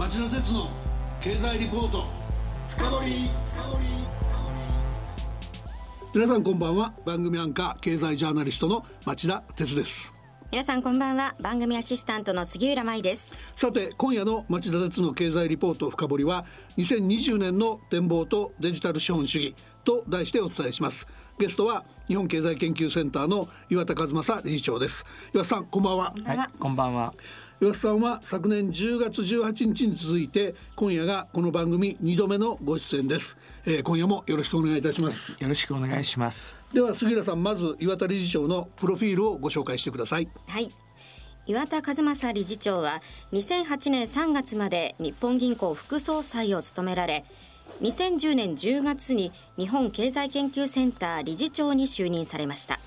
町田鉄の経済リポート。深掘皆さんこんばんは。番組アンカー経済ジャーナリストの町田鉄です。皆さんこんばんは。番組アシスタントの杉浦舞です。さて今夜の町田鉄の経済リポート深掘りは2020年の展望とデジタル資本主義と題してお伝えします。ゲストは日本経済研究センターの岩田和正理事長です。岩田さんこんばんは。はい、こんばんは。岩田さんは昨年10月18日に続いて今夜がこの番組2度目のご出演です、えー、今夜もよろしくお願いいたします。よろしくお願いします。では杉浦さんまず岩田理事長のプロフィールをご紹介してください。はい。岩田和正理事長は2008年3月まで日本銀行副総裁を務められ2010年10月に日本経済研究センター理事長に就任されました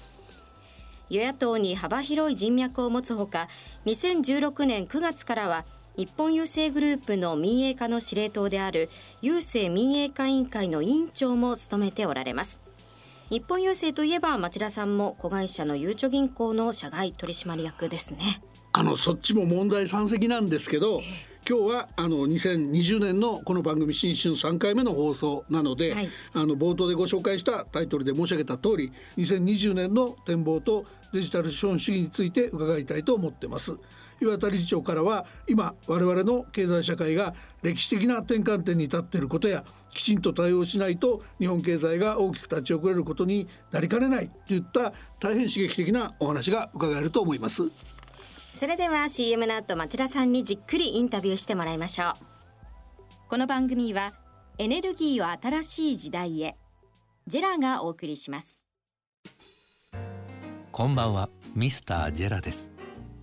与野党に幅広い人脈を持つほか2016年9月からは日本郵政グループの民営化の司令塔である郵政民営化委員会の委員長も務めておられます。日本郵政といえば町田さんも子会社のゆうちょ銀行の社外取締役ですね。あのそっちも問題山積なんですけど今日はあの2020年のこの番組新春3回目の放送なので、はい。あの冒頭でご紹介したタイトルで申し上げた通り2020年の展望とデジタル資本主義について伺いたいと思ってます。岩田理事長からは今我々の経済社会が歴史的な転換点に立っていることやきちんと対応しないと日本経済が大きく立ち遅れることになりかねないといった大変刺激的なお話が伺えると思いますそれでは CM の後町田さんにじっくりインタビューしてもらいましょう。この番組はエネルギーを新しい時代へジェラがお送りします。こんばんはミスタージェラです。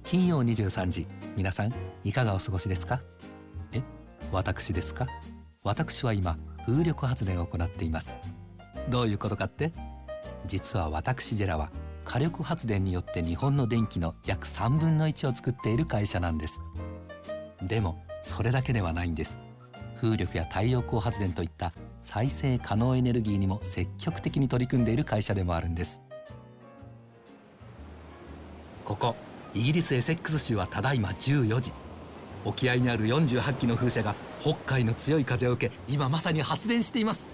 金曜23時皆さんいかがお過ごしですか？え私ですか？私は今風力発電を行っています。どういうことかって？実は私ジェラは火力発電によって日本の電気の約3分の1を作っている会社なんです。でもそれだけではないんです。風力や太陽光発電といった再生可能エネルギーにも積極的に取り組んでいる会社でもあるんです。ここイギリスエセックス州はただいま14時。沖合にある48機の風車が北海の強い風を受け今まさに発電しています。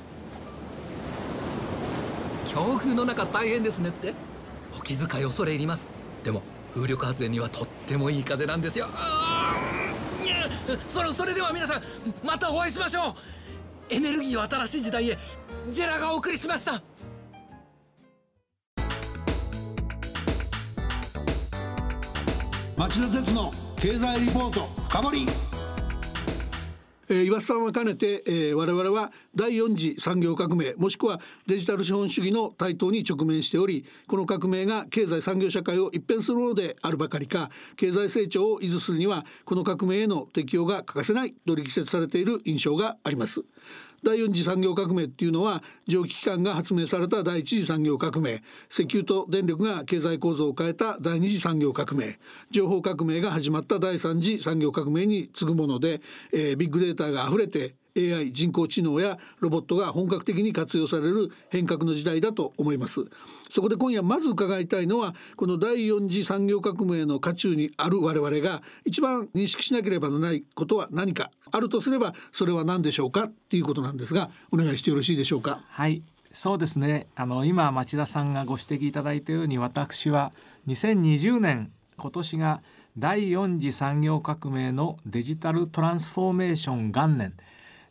強風の中大変ですねって。お気遣い恐れ入ります。でも風力発電にはとってもいい風なんですよ。それそれでは皆さんまたお会いしましょう。エネルギーを新しい時代へジェラがお送りしました。町田鉄の経済リポート深掘り。えー、岩瀬さんはかねて、えー、我々は第4次産業革命もしくはデジタル資本主義の台頭に直面しておりこの革命が経済産業社会を一変するものであるばかりか経済成長を維持するにはこの革命への適用が欠かせないと力説されている印象があります。第4次産業革命っていうのは蒸気機関が発明された第1次産業革命。石油と電力が経済構造を変えた第2次産業革命。情報革命が始まった第3次産業革命に次ぐもので、えービッグデータがあふれて AI 人工知能やロボットが本格的に活用される変革の時代だと思いますそこで今夜まず伺いたいのはこの第4次産業革命の渦中にある我々が一番認識しなければならないことは何かあるとすればそれは何でしょうか？っていうことなんですがお願いしてよろしいでしょうか？はい、そうですね。あの今町田さんがご指摘いただいたように、私は2020年今年が第4次産業革命のデジタルトランスフォーメーション元年。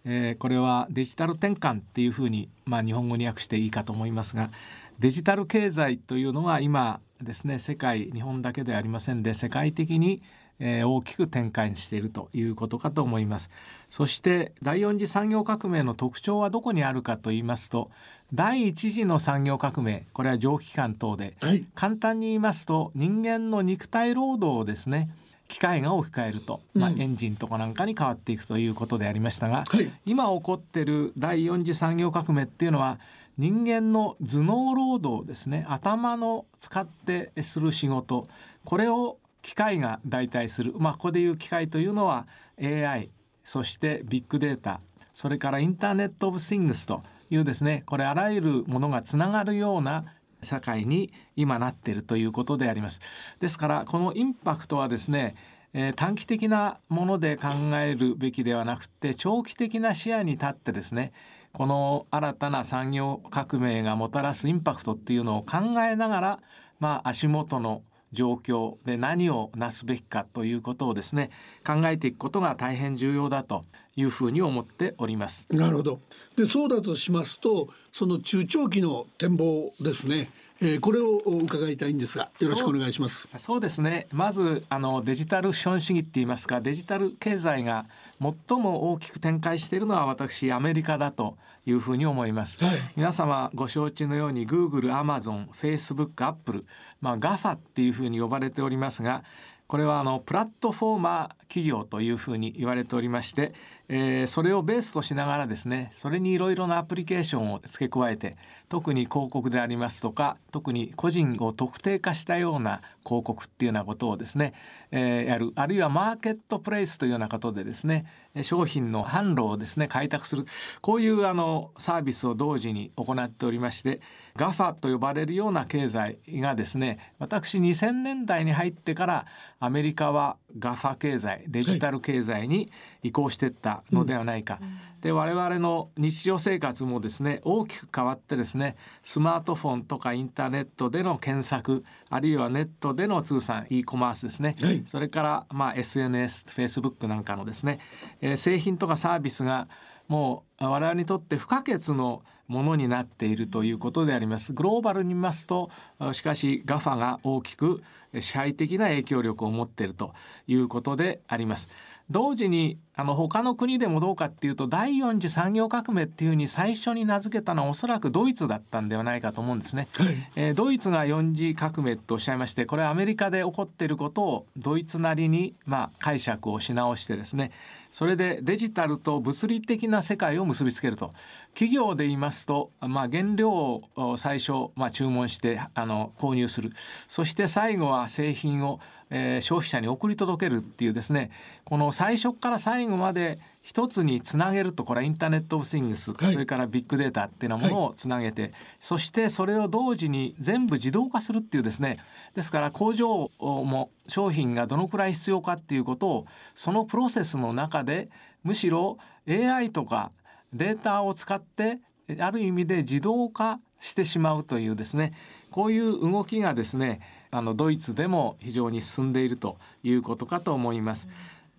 えーこれはデジタル転換っていうふうに、まあ、日本語に訳していいかと思いますがデジタル経済というのが今ですね世界日本だけではありませんで世界的に、えー大きく転換しているということかと思います。そして第4次産業革命の特徴はどこにあるかと言いますと第1次の産業革命これは蒸気機関等で、はい簡単に言いますと人間の肉体労働をですね機械が置き換えると、まあ、うんエンジンとかなんかに変わっていくということでありましたが、はい。今起こってる第4次産業革命っていうのは人間の頭脳労働ですね。頭の使ってする仕事。これを機械が代替する、まあ、ここでいう機械というのは AI そしてビッグデータそれからインターネット・オブ・シングスというですねこれあらゆるものがつながるような社会に今なっているということであります。ですからこのインパクトはですねえー、短期的なもので考えるべきではなくて長期的な視野に立ってですねこの新たな産業革命がもたらすインパクトっていうのを考えながら、まあ、足元の状況で何をなすべきかということをですね考えていくことが大変重要だというふうに思っております。なるほど。でそうだとしますとその中長期の展望ですね。えー、これを伺いたいんですがよろしくお願いします。そうですね。まずあのデジタル資本主義って言いますかデジタル経済が最も大きく展開しているのは私アメリカだというふうに思います、はい、皆様ご承知のように Google、Amazon、Facebook、Apple、まあ GAFA っていうふうに呼ばれておりますがこれはあのプラットフォーマー企業というふうに言われておりまして、えー、それをベースとしながらですねそれにいろいろなアプリケーションを付け加えて特に広告でありますとか特に個人を特定化したような広告っていうようなことをですね、えー、やるあるいはマーケットプレイスというようなことでですね商品の販路をですね開拓するこういうあのサービスを同時に行っておりまして GAFA と呼ばれるような経済がですね私2000年代に入ってからアメリカは GAFA 経済デジタル経済に移行していったのではないか、はいうん、で我々の日常生活もですね大きく変わってですねスマートフォンとかインターネットでの検索あるいはネットでの通販 e コマースですね、はい、それからまあ SNS フェイスブックなんかのですね、えー、製品とかサービスがもう我々にとって不可欠のものになっているということであります。グローバルに見ますとしかし GAFA が大きく支配的な影響力を持っているということであります。同時にあの他の国でもどうかっていうと第四次産業革命っていうふうに最初に名付けたのはおそらくドイツだったんではないかと思うんですね。はい、えー、ドイツが四次革命とおっしゃいましてこれはアメリカで起こっていることをドイツなりにまあ解釈をし直してですねそれでデジタルと物理的な世界を結びつけると。企業で言いますと、まあ、原料を最初、まあ、注文してあの購入する。そして最後は製品を、えー、消費者に送り届けるっていうですね。この最初から最後まで一つにつなげるとこれはインターネット・オブ・シングス、はい、それからビッグデータっていうようなものをつなげて、はい、そしてそれを同時に全部自動化するっていうですね。ですから工場も商品がどのくらい必要かっていうことをそのプロセスの中でむしろ AI とかデータを使ってある意味で自動化してしまうというですね。こういう動きがですねあのドイツでも非常に進んでいるということかと思います。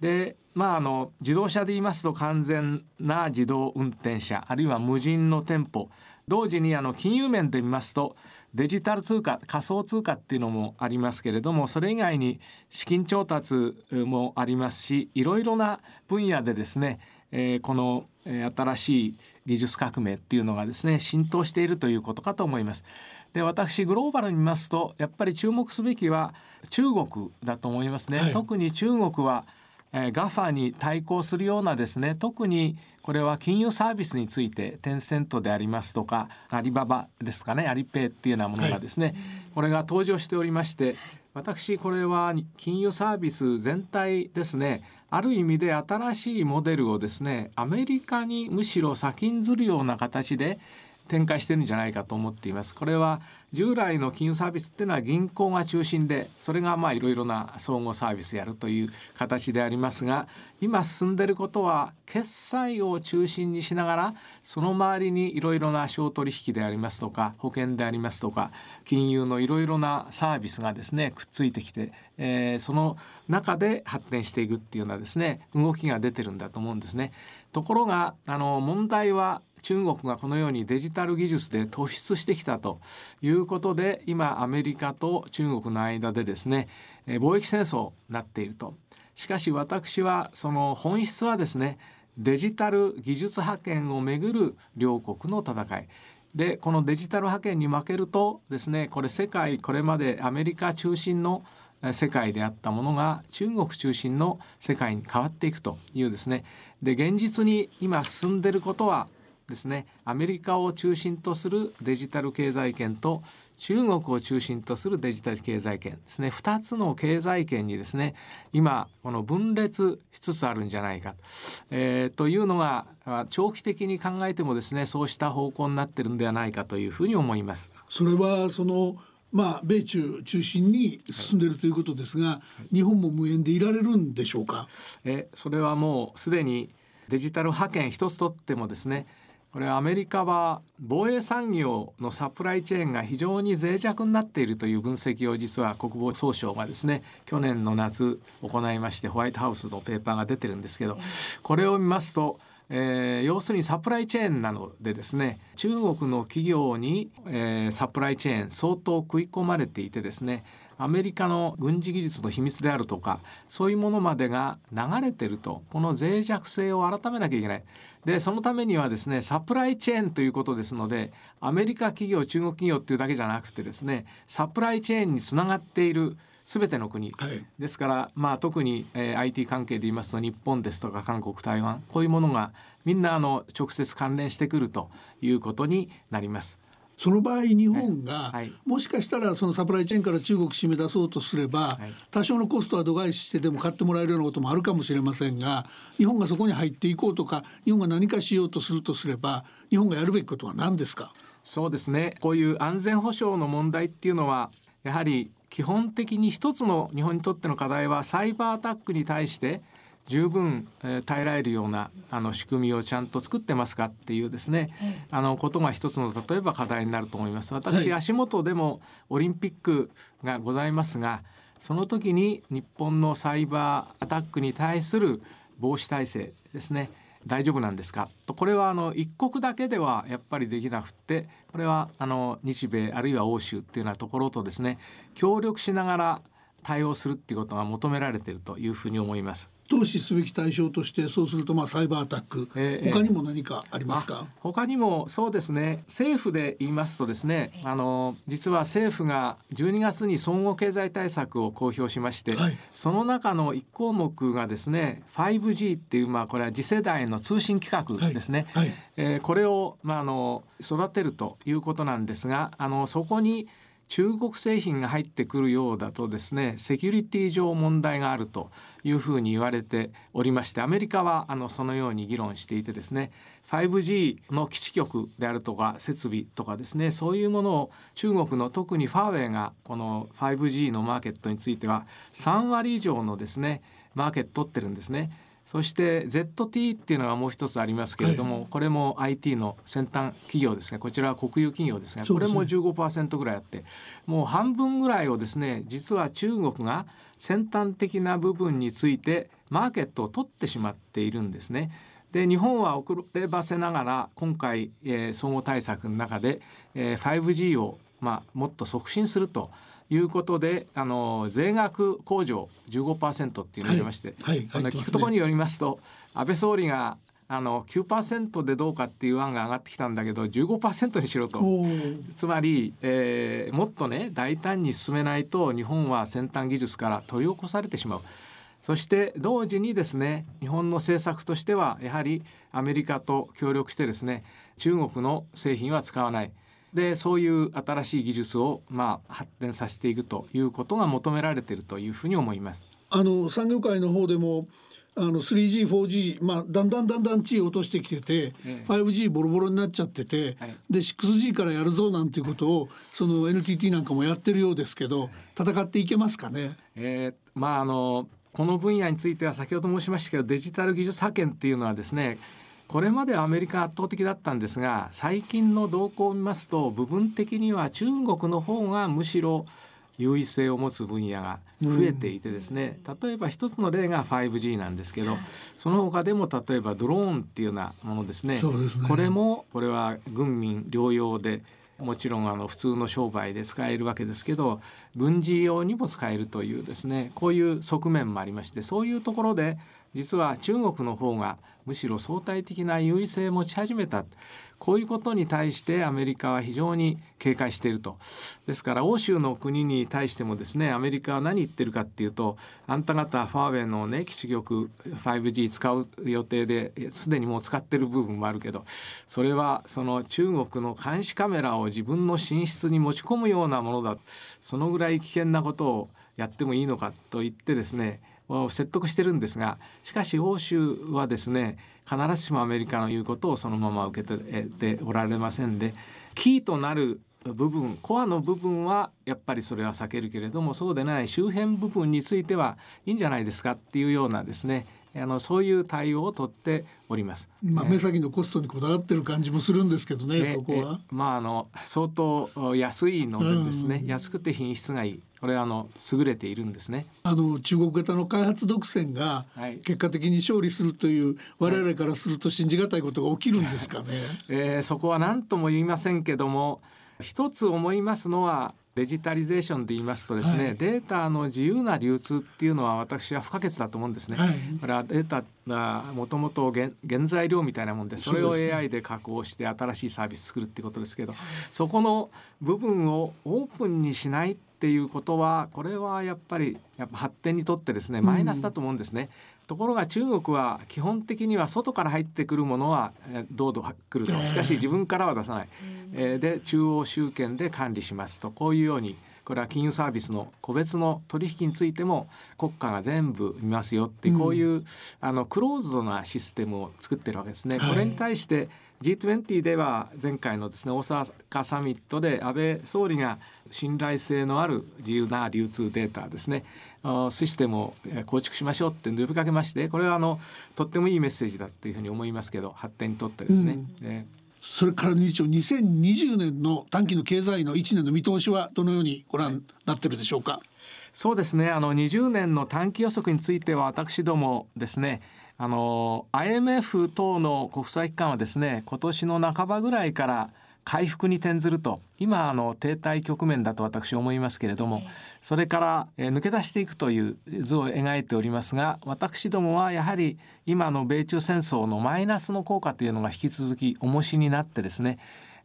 でまああの自動車で言いますと完全な自動運転車あるいは無人の店舗同時にあの金融面で見ますとデジタル通貨仮想通貨っていうのもありますけれどもそれ以外に資金調達もありますしいろいろな分野でですね、えー、この新しい技術革命っていうのがですね浸透しているということかと思います。で私グローバルに見ますとやっぱり注目すべきは中国だと思いますね。はい、特に中国はえー、GAFA に対抗するようなですね特にこれは金融サービスについてテンセントでありますとかアリババですかねアリペイっていうようなものがですね、はい、これが登場しておりまして私これは金融サービス全体ですねある意味で新しいモデルをですねアメリカにむしろ先んずるような形で展開してるんじゃないかと思っています。これは従来の金融サービスっていうのは銀行が中心でそれがまあいろいろな総合サービスやるという形でありますが今進んでることは決済を中心にしながらその周りにいろいろな商取引でありますとか保険でありますとか金融のいろいろなサービスがですねくっついてきて、えー、その中で発展していくっていうようなですね動きが出てるんだと思うんですね。ところがあの問題は中国がこのようにデジタル技術で突出してきたということで今アメリカと中国の間でですね貿易戦争になっていると。しかし私はその本質はですねデジタル技術覇権をめぐる両国の戦いでこのデジタル覇権に負けるとですねこれ世界これまでアメリカ中心の世界であったものが中国中心の世界に変わっていくというですねで現実に今進んでいることはですね。アメリカを中心とするデジタル経済圏と中国を中心とするデジタル経済圏ですね。2つの経済圏にですね今この分裂しつつあるんじゃないか、えー、というのが長期的に考えてもですねそうした方向になってるんではないかというふうに思います。それはそのまあ、米中中心に進んでいるということですが、はい、日本も無縁でいられるんでしょうか？えそれはもうすでにデジタル覇権一つとってもですねこれアメリカは防衛産業のサプライチェーンが非常に脆弱になっているという分析を実は国防総省がですね去年の夏行いましてホワイトハウスのペーパーが出てるんですけどこれを見ますとえー、要するにサプライチェーンなのでですね中国の企業に、えー、サプライチェーン相当食い込まれていてですねアメリカの軍事技術の秘密であるとかそういうものまでが流れてるとこの脆弱性を改めなきゃいけない。でそのためにはですねサプライチェーンということですのでアメリカ企業中国企業っていうだけじゃなくてですねサプライチェーンにつながっている全ての国、はい、ですから、まあ、特に、えー、IT 関係で言いますと日本ですとか韓国台湾こういうものがみんなあの直接関連してくるということになります。その場合日本が、はい、もしかしたらそのサプライチェーンから中国締め出そうとすれば、はい、多少のコストは度外視してでも買ってもらえるようなこともあるかもしれませんが日本がそこに入っていこうとか日本が何かしようとするとすれば日本がやるべきことは何ですか？そうですね。こういう安全保障の問題っていうのはやはり基本的に一つの日本にとっての課題はサイバーアタックに対して十分、えー、耐えられるようなあの仕組みをちゃんと作ってますかっていうですね、はい、あのことが一つの例えば課題になると思います。私、足元でもオリンピックがございますがその時に日本のサイバーアタックに対する防止体制ですね大丈夫なんですか？とこれはあの一国だけではやっぱりできなくてこれはあの日米あるいは欧州っていうようなところとですね協力しながら対応するっていうことが求められているというふうに思います。投資すべき対象としてそうするとまあサイバーアタック、えー、他にも何かありますか？他にもそうですね。政府で言いますとですねあの実は政府が12月に総合経済対策を公表しまして、はい、その中の1項目がですね 5G っていうまあこれは次世代の通信規格ですね、はいはい、えー、これをまああの育てるということなんですがあのそこに中国製品が入ってくるようだとですねセキュリティ上問題があるというふうに言われておりましてアメリカはあのそのように議論していてですね 5G の基地局であるとか設備とかですねそういうものを中国の特にファーウェイがこの 5G のマーケットについては3割以上のですねマーケット取ってるんですね。そして ZT っていうのがもう一つありますけれども、はい、これも IT の先端企業ですね。こちらは国有企業ですね。これも15%ぐらいあってもう半分ぐらいをですね実は中国が先端的な部分についてマーケットを取ってしまっているんですね。で日本は遅ればせながら今回、えー、総合対策の中で、えー、5G を、まあ、もっと促進するということであの税額控除15%っていうのがありまして、はいはい、あの聞くところによりますと安倍総理があの9%でどうかっていう案が上がってきたんだけど15%にしろとつまり、えー、もっとね大胆に進めないと日本は先端技術から取り起こされてしまう。そして同時にですね日本の政策としてはやはりアメリカと協力してですね中国の製品は使わない。でそういう新しい技術をまあ発展させていくということが求められているというふうに思います。あの産業界の方でもあの 3G、4G、まあ、だんだんだんだん地位を落としてきてて、ええ、5G ボロボロになっちゃってて、はい、で 6G からやるぞなんていうことをその NTT なんかもやってるようですけど戦っていけますかね？えー、まああのこの分野については先ほど申しましたけどデジタル技術派遣っていうのはですねこれまでアメリカ圧倒的だったんですが最近の動向を見ますと部分的には中国の方がむしろ優位性を持つ分野が増えていてですね、うん、例えば一つの例が 5G なんですけどその他でも例えばドローンっていうようなものですね、ね、これもこれは軍民両用でもちろんあの普通の商売で使えるわけですけど軍事用にも使えるというですねこういう側面もありましてそういうところで実は中国の方がむしろ相対的な優位性を持ち始めた。こういうことに対してアメリカは非常に警戒していると。ですから欧州の国に対してもですねアメリカは何言ってるかっていうとあんた方ファーウェイのね基地局 5G 使う予定ですでにもう使ってる部分もあるけどそれはその中国の監視カメラを自分の寝室に持ち込むようなものだ。そのぐらい危険なことをやってもいいのかと言ってですね説得してるんですがしかし欧州はですね必ずしもアメリカの言うことをそのまま受けておられませんでキーとなる部分コアの部分はやっぱりそれは避けるけれどもそうでない周辺部分についてはいいんじゃないですかっていうようなですねあのそういう対応を取っております。まあ、目先のコストにこだわってる感じもするんですけどね、そこは。まああの相当安いのでですね、安くて品質がいい。これはあの優れているんですね。あの中国型の開発独占が結果的に勝利するという、はい、我々からすると信じがたいことが起きるんですかね。えー、そこは何とも言いませんけども、一つ思いますのはデジタリゼーションで言いますとですね、はい、データの自由な流通っていうのは私は不可欠だと思うんですね。はい、これはデータがもともと原材料みたいなもんでそれを AI で加工して新しいサービス作るってことですけどそこの部分をオープンにしないっていうことはこれはやっぱりやっぱ発展にとってですねマイナスだと思うんですね。うんところが中国は基本的には外から入ってくるものはどうぞ来ると。しかし自分からは出さない、えー、で中央集権で管理しますと。こういうようにこれは金融サービスの個別の取引についても国家が全部見ますよってこういう、うん、あのクローズドなシステムを作ってるわけですね。これに対して G20 では前回のですね大阪サミットで安倍総理が信頼性のある自由な流通データですねシステムを構築しましょうって呼びかけましてこれはあのとってもいいメッセージだっていうふうに思いますけど発展にとってですね。うん。それから理事長2020年の短期の経済の1年の見通しはどのようにご覧になってるでしょうか、そうですね。あの20年の短期予測については私どもですねあの IMF 等の国際機関はですね今年の半ばぐらいから回復に転ずると今あの停滞局面だと私思いますけれどもそれから抜け出していくという図を描いておりますが私どもはやはり今の米中戦争のマイナスの効果というのが引き続き重しになってですね、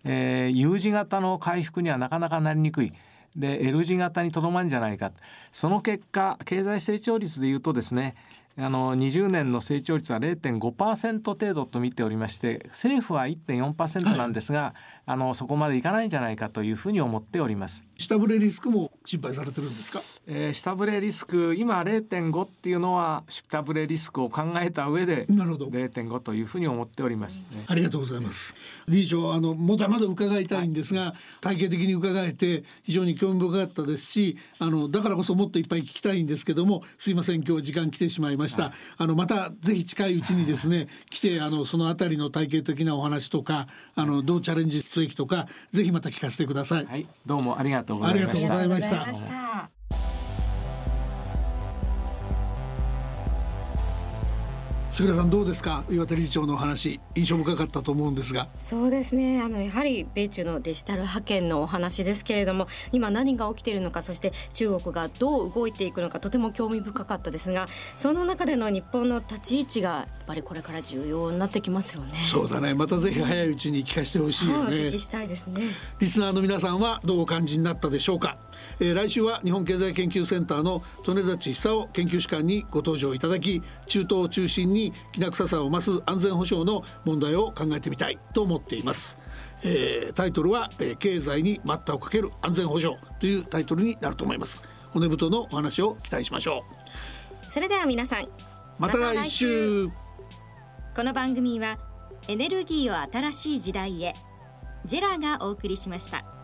えー、U 字型の回復にはなかなかなりにくい。で L 字型にとどまるんじゃないかその結果経済成長率でいうとですねあの20年の成長率は0.5%程度と見ておりまして政府は1.4%なんですが、はい、あのそこまでいかないんじゃないかというふうに思っております。下振れリスクも心配されてるんですか、えー、下振れリスク今0.5っていうのは下振れリスクを考えた上で0.5というふうに思っております、ね、ありがとうございます。理事長あのもだまだ伺いたいんですが、はい、体系的に伺えて非常に興味深かったですしあのだからこそもっといっぱい聞きたいんですけどもすいません今日時間来てしまいました、はい、あのまたぜひ近いうちにですね来てあのそのあたりの体系的なお話とかあのどうチャレンジすべきとかぜひまた聞かせてください。はい、どうもありがとうございました。杉浦さんどうですか？岩手理事長の話印象深かったと思うんですが。そうですね。あのやはり米中のデジタル覇権のお話ですけれども今何が起きているのかそして中国がどう動いていくのかとても興味深かったですがその中での日本の立ち位置がやっぱりこれから重要になってきますよね。そうだね。またぜひ早いうちに聞かせてほしいよね、はい、お聞きしたいですね。リスナーの皆さんはどうお感じになったでしょうか？えー、来週は日本経済研究センターの利根立久夫研究士官にご登場いただき中東を中心にきな臭さを増す安全保障の問題を考えてみたいと思っています。えー、タイトルは、えー、経済に待ったをかける安全保障というタイトルになると思います。骨太のお話を期待しましょう。それでは皆さんまた来週。この番組はエネルギーを新しい時代へ。ジェラがお送りしました。